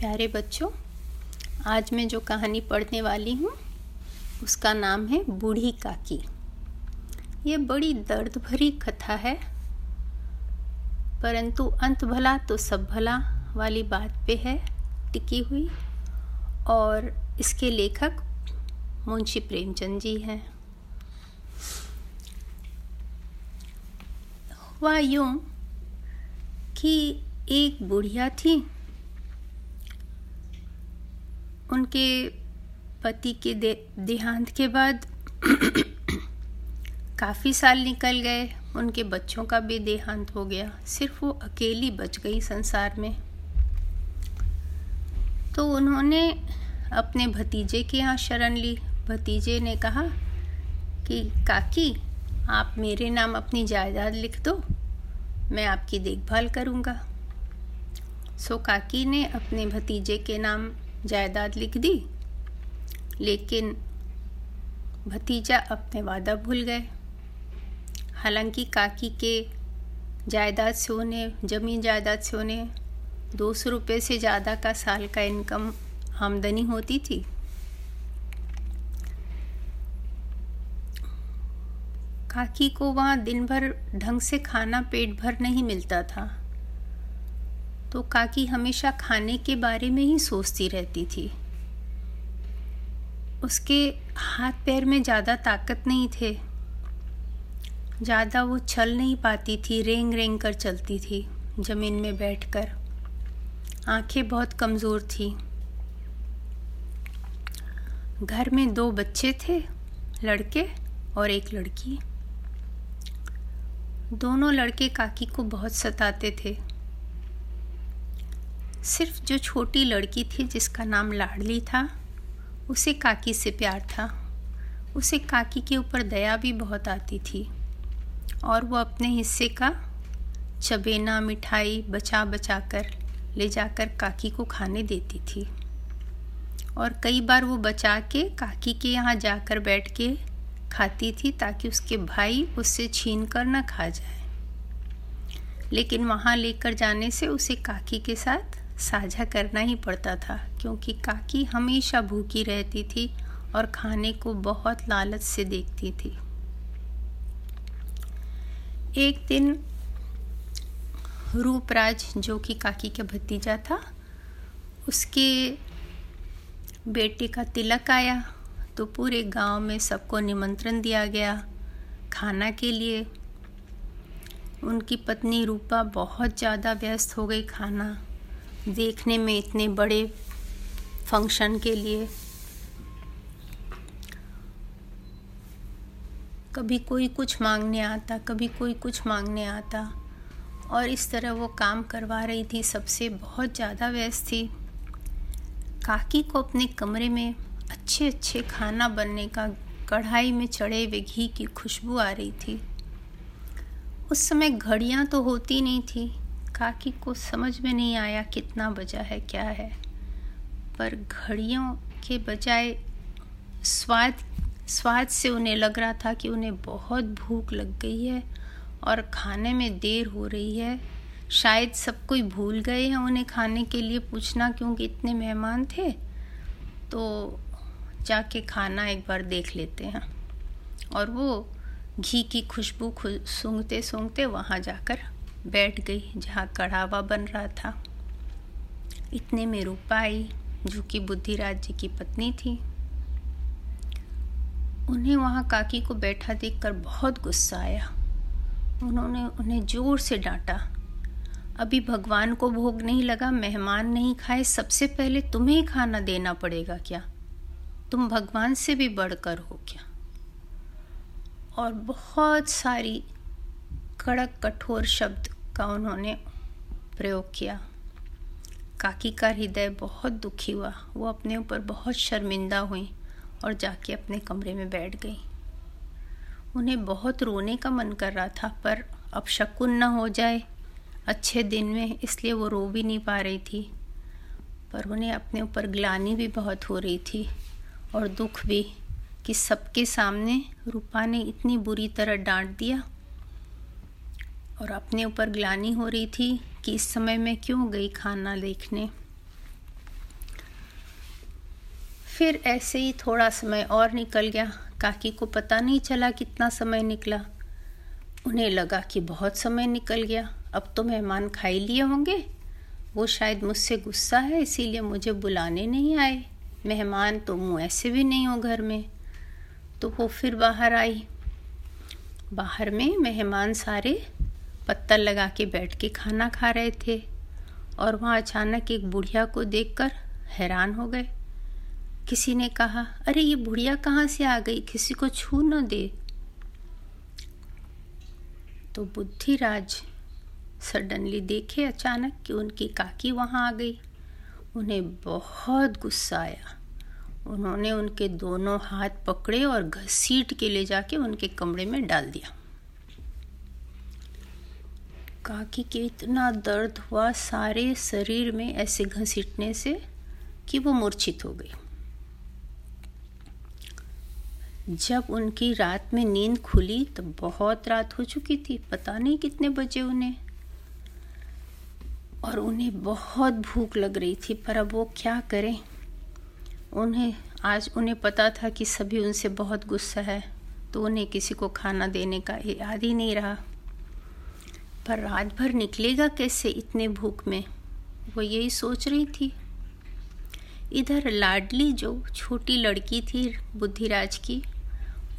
प्यारे बच्चों, आज मैं जो कहानी पढ़ने वाली हूँ, उसका नाम है बूढ़ी काकी। ये बड़ी दर्द भरी कथा है, परंतु अंत भला तो सब भला वाली बात पे है, टिकी हुई, और इसके लेखक मुंशी प्रेमचंद जी हैं। हुआ यूँ कि एक बुढ़िया थी उनके पति के दे, देहांत के बाद काफ़ी साल निकल गए। उनके बच्चों का भी देहांत हो गया। सिर्फ़ वो अकेली बच गई संसार में। तो उन्होंने अपने भतीजे के यहाँ शरण ली। भतीजे ने कहा कि, काकी, आप मेरे नाम अपनी जायदाद लिख दो। मैं आपकी देखभाल करूँगा। सो काकी ने अपने भतीजे के नाम जायदाद लिख दी। लेकिन भतीजा अपने वादा भूल गए। हालाँकि काकी के जायदाद से उन्हें, ज़मीन जायदाद से उन्हें दो सौ रुपये से ज़्यादा का साल का इनकम आमदनी होती थी। काकी को वहाँ दिन भर ढंग से खाना पेट भर नहीं मिलता था। तो काकी हमेशा खाने के बारे में ही सोचती रहती थी। उसके हाथ पैर में ज़्यादा ताकत नहीं थे। ज़्यादा वो चल नहीं पाती थी, रेंग रेंग कर चलती थी ज़मीन में बैठकर। आँखें बहुत कमज़ोर थी। घर में दो बच्चे थे, लड़के और एक लड़की। दोनों लड़के काकी को बहुत सताते थे। सिर्फ़ जो छोटी लड़की थी जिसका नाम लाडली था, उसे काकी से प्यार था। उसे काकी के ऊपर दया भी बहुत आती थी और वो अपने हिस्से का चबेना, मिठाई बचा बचा कर ले जाकर काकी को खाने देती थी। और कई बार वो बचा के काकी के यहाँ जाकर बैठ के खाती थी ताकि उसके भाई उससे छीन कर ना खा जाए। लेकिन वहाँ लेकर जाने से उसे काकी के साथ साझा करना ही पड़ता था, क्योंकि काकी हमेशा भूखी रहती थी और खाने को बहुत लालच से देखती थी। एक दिन रूपराज, जो कि काकी का भतीजा था, उसके बेटे का तिलक आया तो पूरे गाँव में सबको निमंत्रण दिया गया खाना के लिए। उनकी पत्नी रूपा बहुत ज़्यादा व्यस्त हो गई खाना देखने में इतने बड़े फ़ंक्शन के लिए। कभी कोई कुछ मांगने आता, कभी कोई कुछ मांगने आता, और इस तरह वो काम करवा रही थी, सबसे बहुत ज़्यादा व्यस्त थी। काकी को अपने कमरे में अच्छे अच्छे खाना बनने का, कढ़ाई में चढ़े हुए घी की खुशबू आ रही थी। उस समय घड़ियाँ तो होती नहीं थी काकी को समझ में नहीं आया कितना बजा है, क्या है। पर घड़ियों के बजाय स्वाद स्वाद से उन्हें लग रहा था कि उन्हें बहुत भूख लग गई है और खाने में देर हो रही है। शायद सब कोई भूल गए हैं उन्हें खाने के लिए, पूछना क्योंकि इतने मेहमान थे? तो जाके खाना एक बार देख लेते हैं। और वो घी की खुशबू सूंघते सूंघते वहाँ जाकर बैठ गई जहाँ कढ़ावा बन रहा था। इतने में रूपा आई, जो कि बुद्धिराज जी की पत्नी थी। उन्हें वहाँ काकी को बैठा देखकर बहुत गुस्सा आया। उन्होंने उन्हें ज़ोर से डांटा। अभी भगवान को भोग नहीं लगा, मेहमान नहीं खाए, सबसे पहले तुम्हें खाना देना पड़ेगा क्या? तुम भगवान से भी बढ़कर हो क्या? और बहुत सारी कड़क कठोर शब्द का उन्होंने प्रयोग किया। काकी का हृदय बहुत दुखी हुआ। वो अपने ऊपर बहुत शर्मिंदा हुई और जाके अपने कमरे में बैठ गई। उन्हें बहुत रोने का मन कर रहा था, पर अब शकुन न हो जाए। अच्छे दिन में इसलिए वो रो भी नहीं पा रही थी, पर उन्हें अपने ऊपर ग्लानी भी बहुत हो रही थी और दुख भी कि सबके सामने रूपा ने इतनी बुरी तरह डांट दिया। और अपने ऊपर ग्लानी हो रही थी कि इस समय मैं क्यों गई खाना देखने। फिर ऐसे ही थोड़ा समय और निकल गया। काकी को पता नहीं चला कितना समय निकला। उन्हें लगा कि बहुत समय निकल गया। अब तो मेहमान खा ही लिए होंगे। वो शायद मुझसे गुस्सा है, इसीलिए मुझे बुलाने नहीं आए। मेहमान तो मुँह ऐसे भी नहीं हो घर में। तो वो फिर बाहर आई। बाहर में मेहमान सारे पत्तल लगा के बैठ के खाना खा रहे थे और वहाँ अचानक एक बुढ़िया को देखकर हैरान हो गए। किसी ने कहा, अरे, ये बुढ़िया कहाँ से आ गई? किसी को छू न दे। तो बुद्धिराज सडनली देखे अचानक कि उनकी काकी वहाँ आ गई। उन्हें बहुत गुस्सा आया। उन्होंने उनके दोनों हाथ पकड़े और घसीट के ले जाके उनके कमरे में डाल दिया। काकी के इतना दर्द हुआ सारे शरीर में ऐसे घसीटने से कि वो मूर्छित हो गई। जब उनकी रात में नींद खुली तो बहुत रात हो चुकी थी, पता नहीं कितने बजे उन्हें। और उन्हें बहुत भूख लग रही थी, पर अब वो क्या करें? उन्हें, आज उन्हें पता था कि सभी उनसे बहुत गुस्सा है तो उन्हें किसी को खाना देने का याद ही नहीं रहा। पर रात भर निकलेगा कैसे इतने भूख में? वो यही सोच रही थी। इधर लाडली, जो छोटी लड़की थी बुद्धिराज की,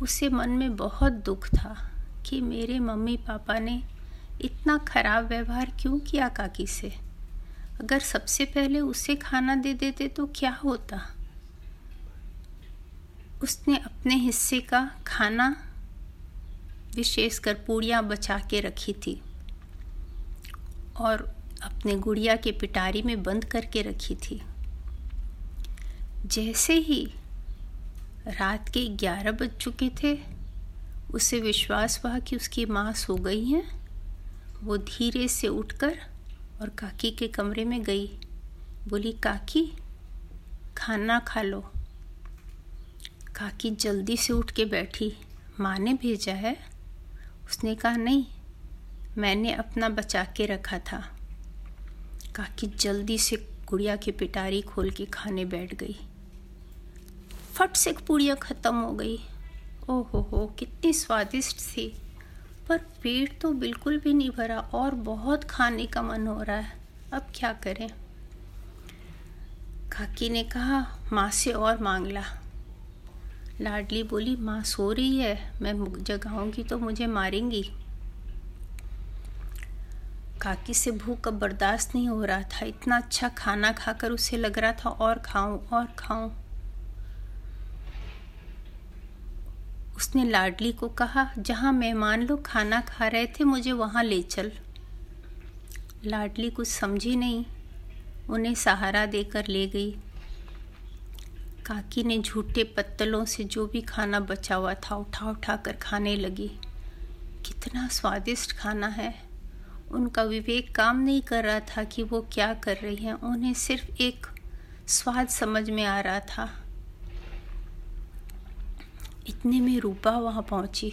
उसे मन में बहुत दुख था कि मेरे मम्मी पापा ने इतना खराब व्यवहार क्यों किया काकी से? अगर सबसे पहले उसे खाना दे देते तो क्या होता? उसने अपने हिस्से का खाना, विशेषकर पूड़ियाँ बचा के रखी थी। और अपने गुड़िया के पिटारी में बंद करके रखी थी। जैसे ही रात के ग्यारह बज चुके थे, उसे विश्वास हुआ कि उसकी माँ सो गई हैं। वो धीरे से उठकर और काकी के कमरे में गई। बोली, काकी, खाना खा लो। काकी जल्दी से उठ के बैठी। माँ ने भेजा है? उसने कहा, नहीं मैंने अपना बचा के रखा था। काकी जल्दी से गुड़िया की पिटारी खोल के खाने बैठ गई। फट से पूड़िया ख़त्म हो गई। ओहो हो, कितनी स्वादिष्ट थी। पर पेट तो बिल्कुल भी नहीं भरा और बहुत खाने का मन हो रहा है। अब क्या करें? काकी ने कहा, माँ से और मांग ला। लाडली बोली, माँ सो रही है, मैं जगाऊँगी तो मुझे मारेंगी। काकी से भूख अब बर्दाश्त नहीं हो रहा था। इतना अच्छा खाना खाकर उसे लग रहा था, और खाऊं और खाऊं। उसने लाडली को कहा, जहाँ मेहमान लोग खाना खा रहे थे, मुझे वहाँ ले चल। लाडली कुछ समझी नहीं, उन्हें सहारा देकर ले गई। काकी ने झूठे पत्तलों से जो भी खाना बचा हुआ था उठा उठा कर खाने लगी। कितना स्वादिष्ट खाना है उनका विवेक काम नहीं कर रहा था कि वो क्या कर रही हैं। उन्हें सिर्फ़ एक स्वाद समझ में आ रहा था। इतने में रूपा वहाँ पहुँची।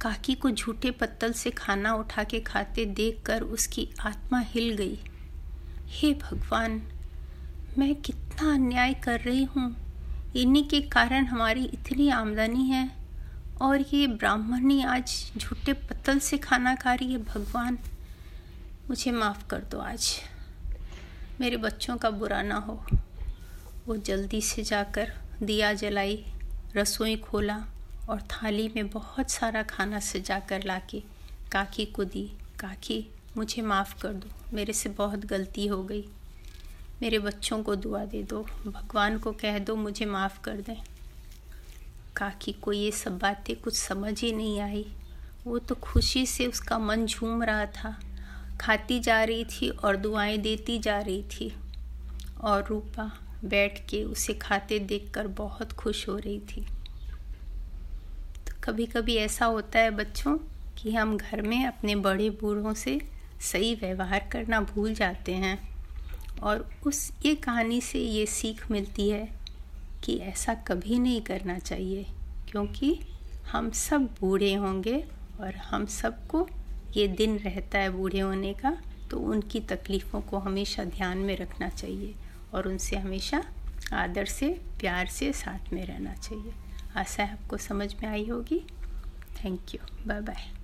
काकी को झूठे पत्तल से खाना उठा के खाते देखकर उसकी आत्मा हिल गई। हे भगवान, मैं कितना अन्याय कर रही हूँ। इन्हीं के कारण हमारी इतनी आमदनी है। और ये ब्राह्मणी आज झूठे पत्तल से खाना खा रही है, भगवान। मुझे माफ़ कर दो आज। मेरे बच्चों का बुरा ना हो। वो जल्दी से जाकर दिया जलाई, रसोई खोला और थाली में बहुत सारा खाना सजा कर ला के काकी को दी। काकी, मुझे माफ़ कर दो। मेरे से बहुत गलती हो गई। मेरे बच्चों को दुआ दे दो। भगवान को कह दो मुझे माफ़ कर दें। काकी को ये सब बातें कुछ समझ ही नहीं आई। वो तो खुशी से उसका मन झूम रहा था। खाती जा रही थी और दुआएँ देती जा रही थी। और रूपा बैठ के उसे खाते देखकर बहुत खुश हो रही थी। तो कभी कभी ऐसा होता है बच्चों कि हम घर में अपने बड़े बूढ़ों से सही व्यवहार करना भूल जाते हैं। और उस ये कहानी से ये सीख मिलती है कि ऐसा कभी नहीं करना चाहिए, क्योंकि हम सब बूढ़े होंगे और हम सबको ये दिन रहता है बूढ़े होने का तो उनकी तकलीफ़ों को हमेशा ध्यान में रखना चाहिए और उनसे हमेशा आदर से, प्यार से साथ में रहना चाहिए। आशा है आपको समझ में आई होगी। Thank you. Bye bye.